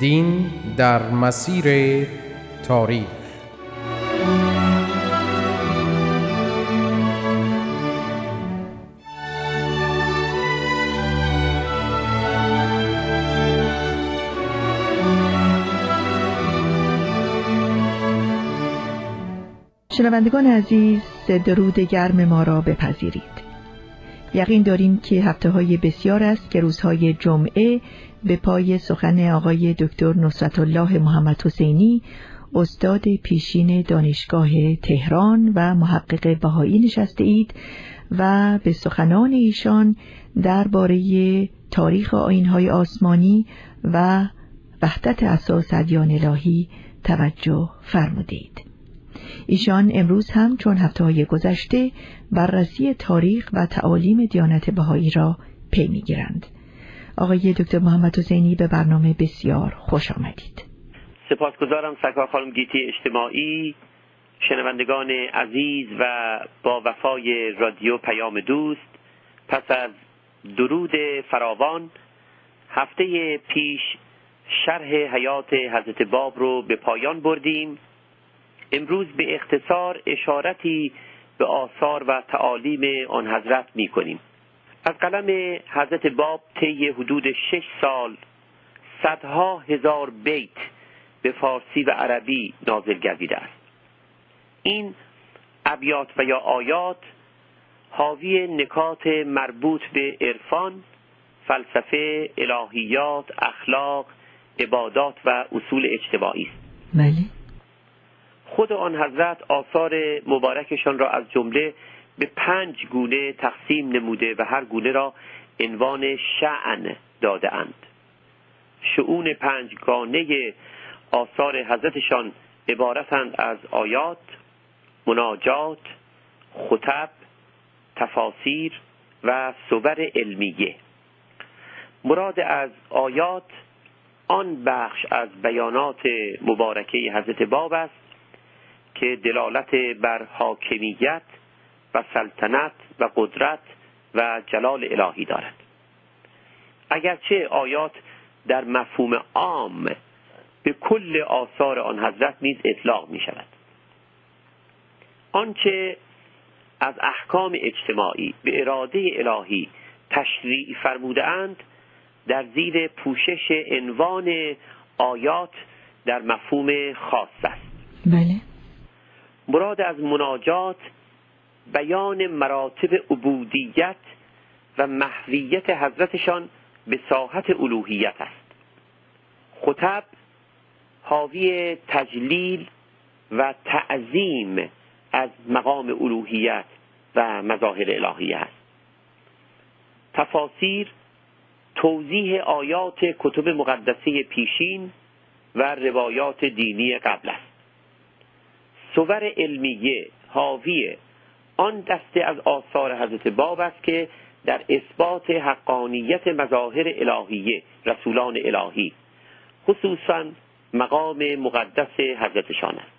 دین در مسیر تاریخ. شنوندگان عزیز درود گرم ما را بپذیرید. یقین داریم که هفته های بسیار است که روزهای جمعه به پای سخن آقای دکتر نصرت الله محمد حسینی استاد پیشین دانشگاه تهران و محقق بهایی نشسته اید و به سخنان ایشان درباره تاریخ آینهای آسمانی و وحدت اساس ادیان الهی توجه فرمودید. ایشان امروز هم چون هفته های گذشته بررسی تاریخ و تعالیم دیانت بهایی را پی می‌گیرند. آقای دکتر محمد حسینی به برنامه بسیار خوش آمدید. سپاسگزارم سرکار خانم گیتی اجتماعی شنوندگان عزیز و با وفای رادیو پیام دوست پس از درود فراوان هفته پیش شرح حیات حضرت باب رو به پایان بردیم امروز به اختصار اشارتی به آثار و تعالیم آن حضرت می کنیم. از قلم حضرت باب طی حدود شش سال صدها هزار بیت به فارسی و عربی نازل گردیده است. این ابیات و یا آیات حاوی نکات مربوط به عرفان فلسفه الهیات اخلاق عبادات و اصول اجتماعی است. بله. خود آن حضرت آثار مبارکشان را از جمله به پنج گونه تقسیم نموده و هر گونه را عنوان شعن داده اند شعون پنجگانه آثار حضرتشان عبارتند از آیات مناجات خطب تفاسیر و صور علمیه. مراد از آیات آن بخش از بیانات مبارکه حضرت باب است که دلالت بر حاکمیت و سلطنت و قدرت و جلال الهی دارد. اگرچه آیات در مفهوم عام به کل آثار آن حضرت نیز اطلاق می شود. آنچه از احکام اجتماعی به اراده الهی تشریع فرموده اند در زیر پوشش عنوان آیات در مفهوم خاص است. بله. مراد از مناجات بیان مراتب عبودیت و محویت حضرتشان به ساحت الوهیت است. خطب حاوی تجلیل و تعظیم از مقام الوهیت و مظاهر الهیه است. تفاسیر توضیح آیات کتب مقدسه پیشین و روایات دینی قبل است. صور علمیه حاوی آن دسته از آثار حضرت باب است که در اثبات حقانیت مظاهر الهیه رسولان الهی. خصوصا مقام مقدس حضرتشان است.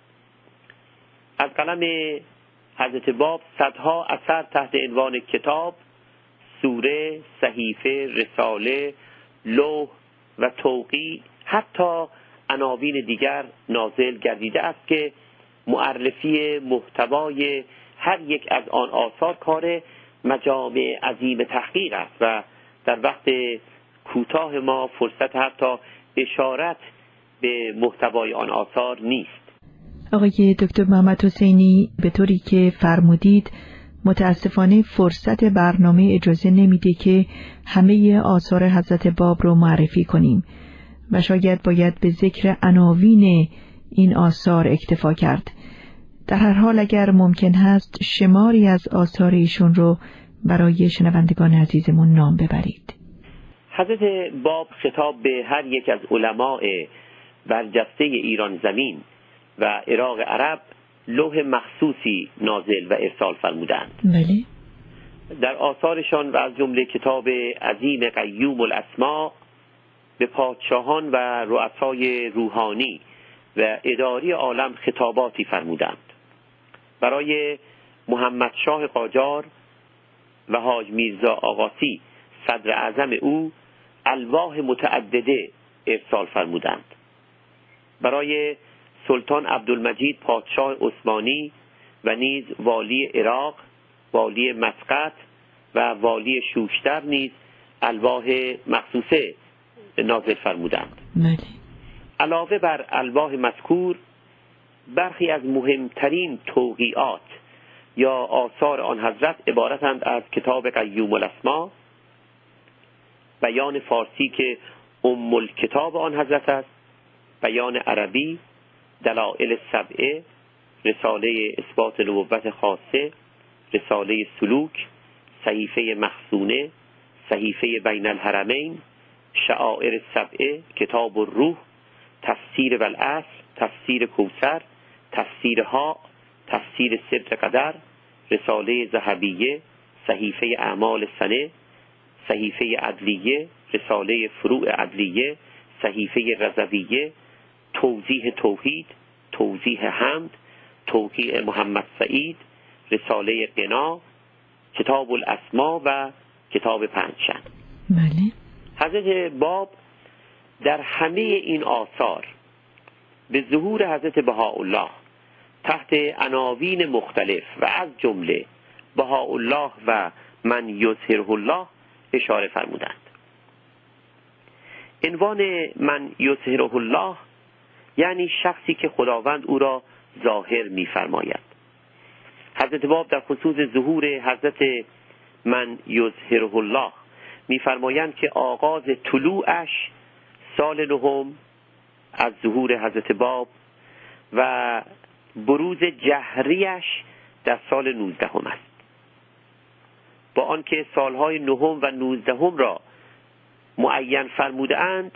از قلم حضرت باب صدها اثر تحت عنوان کتاب سوره صحیفه رساله لوح و توقی حتی عناوین دیگر نازل گردیده است که معرفی محتوای هر یک از آن آثار کار مجامع عظیم تحقیق است و در وقت کوتاه ما فرصت حتی اشارت به محتوای آن آثار نیست. آقای دکتر محمد حسینی به طوری که فرمودید متاسفانه فرصت برنامه اجازه نمیده که همه آثار حضرت باب رو معرفی کنیم و شاید باید به ذکر عناوین این آثار اکتفا کرد. در هر حال اگر ممکن هست شماری از آثار ایشون رو برای شنوندگان عزیزمون نام ببرید. حضرت باب خطاب به هر یک از علماء برجسته ایران زمین و عراق عرب لوح مخصوصی نازل و ارسال فرمودند. بله. در آثارشان و از جمله کتاب عظیم قیوم الاسما به پادشاهان و رؤسای روحانی و اداری عالم خطاباتی فرمودند. برای محمد شاه قاجار و حاج میرزا آقاسی صدر اعظم او الواح متعدده ارسال فرمودند. برای سلطان عبدالمجید پادشاه عثمانی و نیز والی عراق والی مسقط و والی شوشتر نیز الواح مخصوصه نازل فرمودند. بله علاوه بر الواح مذکور برخی از مهمترین توقیعات یا آثار آن حضرت عبارتند از کتاب قیوم الاسما بیان فارسی که ام الکتاب آن حضرت است بیان عربی دلائل سبعه رساله اثبات نبوت خاصه رساله سلوک صحیفه مخصونه صحیفه بین الحرمین شعائر سبعه کتاب الروح تفسیر والاصل تفسیر کوسر تفسیر ها تفسیر سبت قدر رساله زهبیه صحیفه اعمال سنه صحیفه عدلیه رساله فروع عدلیه صحیفه رضویه توضیح توحید توضیح حمد توقیع محمد سعید رساله قنا کتاب الاسما و کتاب پنجشن. بله. حضرت باب در همه این آثار به ظهور حضرت بهاءالله تحت عناوین مختلف و از جمله بهاءالله و من یظهره الله اشاره فرمودند. عنوان من یظهره الله یعنی شخصی که خداوند او را ظاهر میفرماید. حضرت باب در خصوص ظهور حضرت من یظهره الله میفرمایند که آغاز طلوعش سال نهم از ظهور حضرت باب و بروز جهریش در سال نوزدهم است. با آنکه سالهای نهم و نوزدهم را معین فرموده اند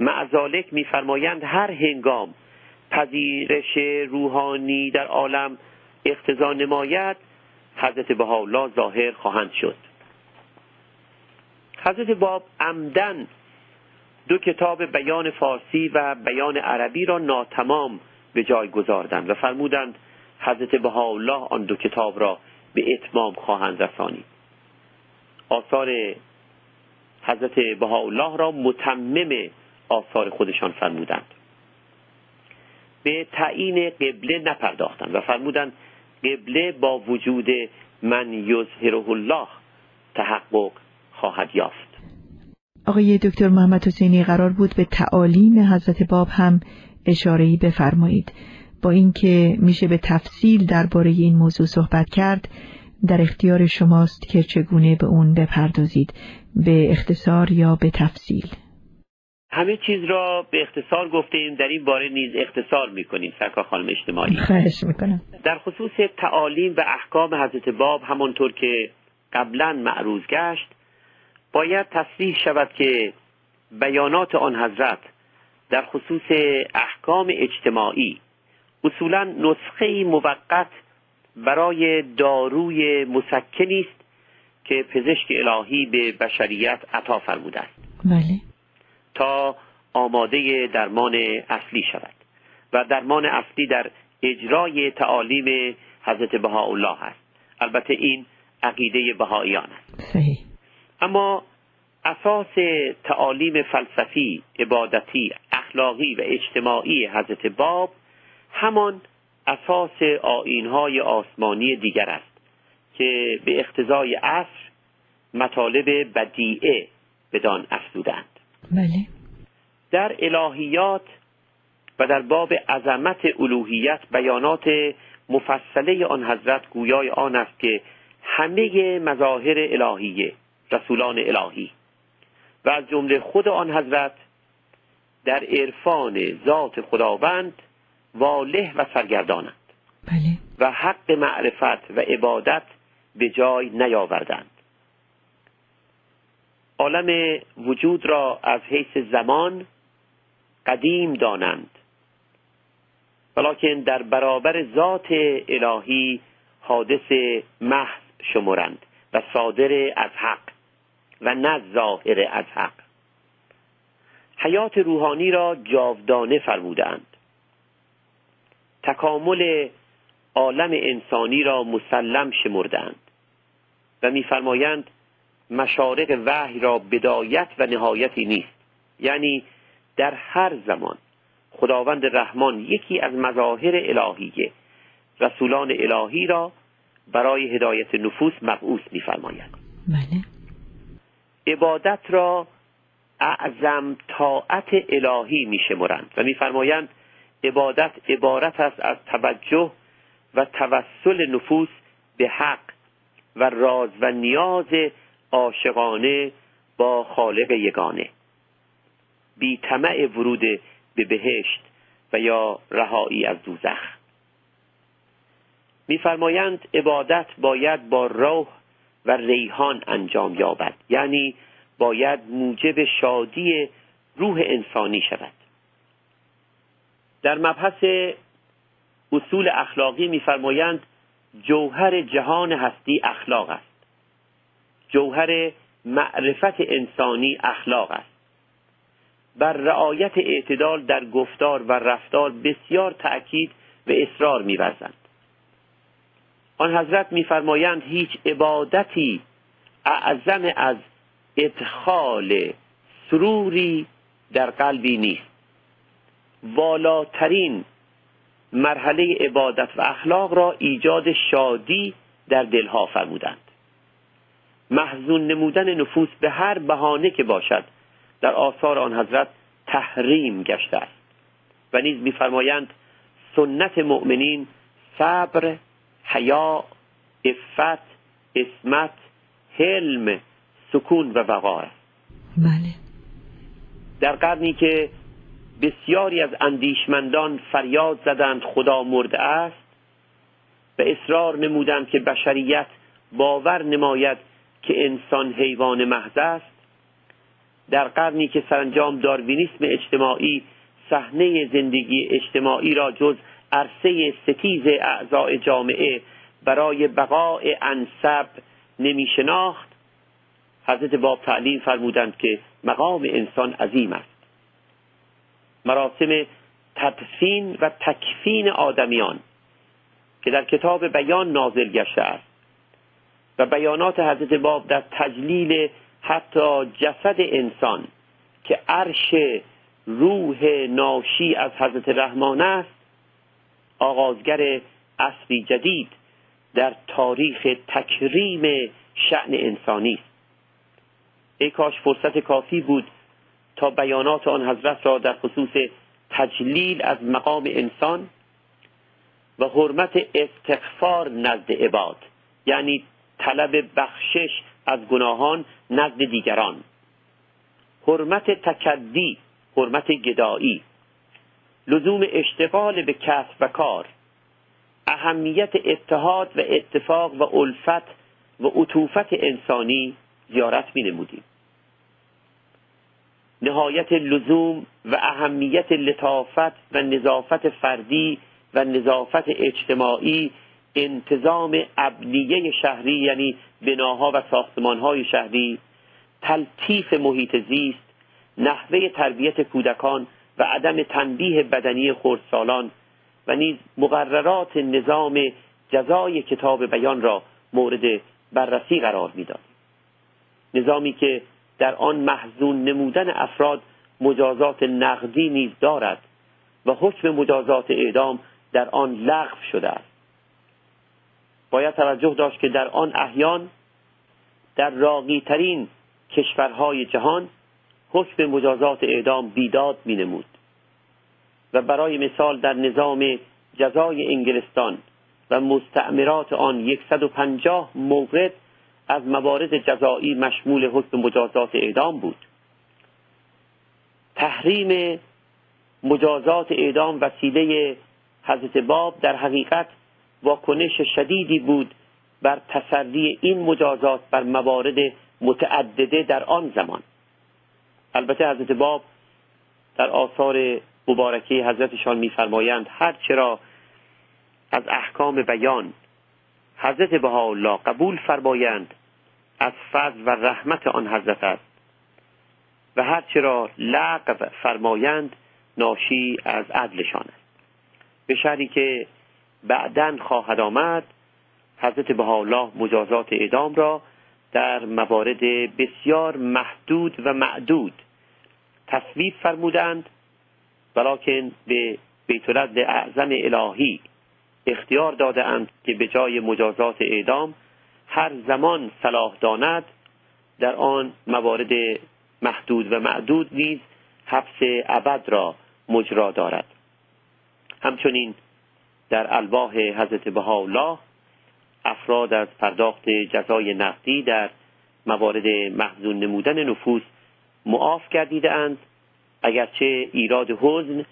معذالک میفرمایند هر هنگام پذیرش روحانی در عالم اقتضا نماید حضرت بهاءالله ظاهر خواهند شد. حضرت باب عمدن دو کتاب بیان فارسی و بیان عربی را ناتمام به جای گذاردند و فرمودند حضرت بهاءالله آن دو کتاب را به اتمام خواهند رسانید. آثار حضرت بهاءالله را متمم آثار خودشان فرمودند. به تعیین قبله نپرداختند و فرمودند قبله با وجود من یظهره الله تحقق خواهد یافت. آقای دکتر محمد حسینی قرار بود به تعالیم حضرت باب هم اشارهی بفرمایید. با اینکه میشه به تفصیل درباره این موضوع صحبت کرد در اختیار شماست که چگونه به اون بپردازید به اختصار یا به تفصیل؟ همه چیز را به اختصار گفتیم در این باره نیز اختصار می‌کنیم سرکار خانم اجتماعی. خواهش می‌کنم. در خصوص تعالیم و احکام حضرت باب همانطور که قبلا معروض گشت باید تصریح شود که بیانات آن حضرت در خصوص احکام اجتماعی. اصولا نسخه موقت برای داروی مسکنی است که پزشک الهی به بشریت عطا فرموده است. بله. تا آماده درمان اصلی شود. و درمان اصلی در اجرای تعالیم حضرت بهاءالله است. البته این عقیده بهاییان است. صحیح. اما اساس تعالیم فلسفی، عبادتی، اخلاقی و اجتماعی حضرت باب همان اساس آینهای آسمانی دیگر است که به اقتضای عصر مطالب بدیعه بدان افزودند. بله. در الهیات و در باب عظمت الوهیت بیانات مفصله آن حضرت گویای آن است که همه مظاهر الهیه رسولان الهی و از جمله خود آن حضرت در عرفان ذات خداوند واله و سرگردانند. بله. و حق معرفت و عبادت به جای نیاوردند. عالم وجود را از حیث زمان قدیم دانند. ولیکن در برابر ذات الهی حادث محض شمرند و صادر از حق و نه ظاهر از حق. حیات روحانی را جاودانه فرمودند. تکامل عالم انسانی را مسلم شمردند و میفرمایند مشارق وحی را بدایت و نهایتی نیست. یعنی در هر زمان خداوند رحمان یکی از مظاهر الهیه رسولان الهی را برای هدایت نفوس مبعوث میفرمایند بله. عبادت را اعظم طاعت الهی میشمرند و میفرمایند عبادت عبارت است از توجه و توسل نفوس به حق و راز و نیاز عاشقانه با خالق یگانه. بی طمع ورود به بهشت و یا رهایی از دوزخ. میفرمایند عبادت باید با روح و ریحان انجام یابد. یعنی باید موجب شادی روح انسانی شود. در مبحث اصول اخلاقی میفرمایند جوهر جهان هستی اخلاق است. جوهر معرفت انسانی اخلاق است. بر رعایت اعتدال در گفتار و رفتار بسیار تأکید و اصرار میورزند. آن حضرت میفرمایند هیچ عبادتی اعظم از ادخال سروری در قلبی نیست. والاترین مرحله عبادت و اخلاق را ایجاد شادی در دلها فرمودند. محزون نمودن نفوس به هر بهانه که باشد در آثار آن حضرت تحریم گشته است و نیز میفرمایند سنت مؤمنین صبر حیا افت اسمت حلم سکون و وقار است بله. در قرنی که بسیاری از اندیشمندان فریاد زدند خدا مرده است و اصرار نمودند که بشریت باور نماید که انسان حیوان محض است. در قرنی که سرانجام داروینیسم اجتماعی صحنه زندگی اجتماعی را جز عرصه ستیز اعضاء جامعه برای بقای انصب نمی شناخت حضرت باب تعلیم فرمودند که مقام انسان عظیم است. مراسم تدفین و تکفین آدمیان که در کتاب بیان نازل گشته است و بیانات حضرت باب در تجلیل حتی جسد انسان که عرش روح ناشی از حضرت رحمان است آغازگر اصری جدید در تاریخ تکریم شعن انسانی است. ای کاش فرصت کافی بود تا بیانات آن حضرت را در خصوص تجلیل از مقام انسان و حرمت استغفار نزد عباد یعنی طلب بخشش از گناهان نزد دیگران. حرمت تکدی حرمت گدایی. لزوم اشتغال به کسب و کار. اهمیت اتحاد و اتفاق و الفت و عطوفت انسانی زیارت می نمودیم. نهایت لزوم و اهمیت لطافت و نظافت فردی و نظافت اجتماعی انتظام ابنیه شهری یعنی بناها و ساختمانهای شهری تلطیف محیط زیست نحوه تربیت کودکان و عدم تنبیه بدنی خردسالان و نیز مقررات نظام جزای کتاب بیان را مورد بررسی قرار می‌داد. نظامی که در آن محزون نمودن افراد مجازات نقدی نیز دارد و حکم مجازات اعدام در آن لغو شده است. باید توجه داشت که در آن احیان در راقی ترین کشورهای جهان حکم مجازات اعدام بیداد می نمود و برای مثال در نظام جزای انگلستان و مستعمرات آن 150 موقع از موارد جزایی مشمول حکم مجازات اعدام بود. تحریم مجازات اعدام وسیله حضرت باب در حقیقت واکنش شدیدی بود بر تسری این مجازات بر موارد متعدده در آن زمان. البته حضرت باب در آثار مبارکه حضرتشان میفرمایند هر چرا از احکام بیان حضرت بهاءالله قبول فرمایند از فضل و رحمت آن حضرت است. و هر چرا لغو فرمایند ناشی از عدلشان است. به شهری که بعدا خواهد آمد حضرت بهاءالله مجازات اعدام را در موارد بسیار محدود و معدود تصویب فرمودند ولیکن به بیت اعظم الهی اختیار داده اند که به جای مجازات اعدام هر زمان صلاح داند در آن موارد محدود و معدود نیز حبس ابد را مجرا دارد. همچنین در الواح حضرت بهاءالله افراد از پرداخت جزای نقدی در موارد محزون نمودن نفوس معاف گردیده اند. اگرچه ایراد حزن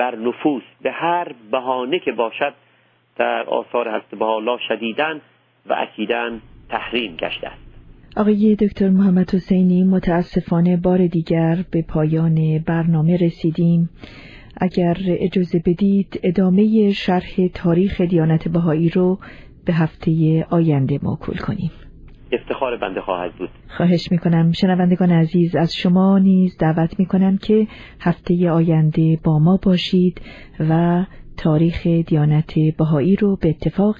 بر نفوس به هر بهانه که باشد در آثار حضرت الله شدیدن و اکیدن تحریم گشته است. آقای دکتر محمد حسینی متاسفانه بار دیگر به پایان برنامه رسیدیم. اگر اجازه بدید ادامه شرح تاریخ دیانت بهایی رو به هفته آینده موکول کنیم. افتخار بنده خواهد بود. خواهش می‌کنم. شنوندگان عزیز از شما نیز دعوت می‌کنم که هفته آینده با ما باشید و تاریخ دیانت بهایی رو به اتفاق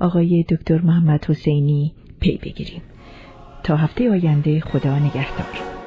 آقای دکتر محمد حسینی پی بگیریم. تا هفته آینده خدا نگهدار.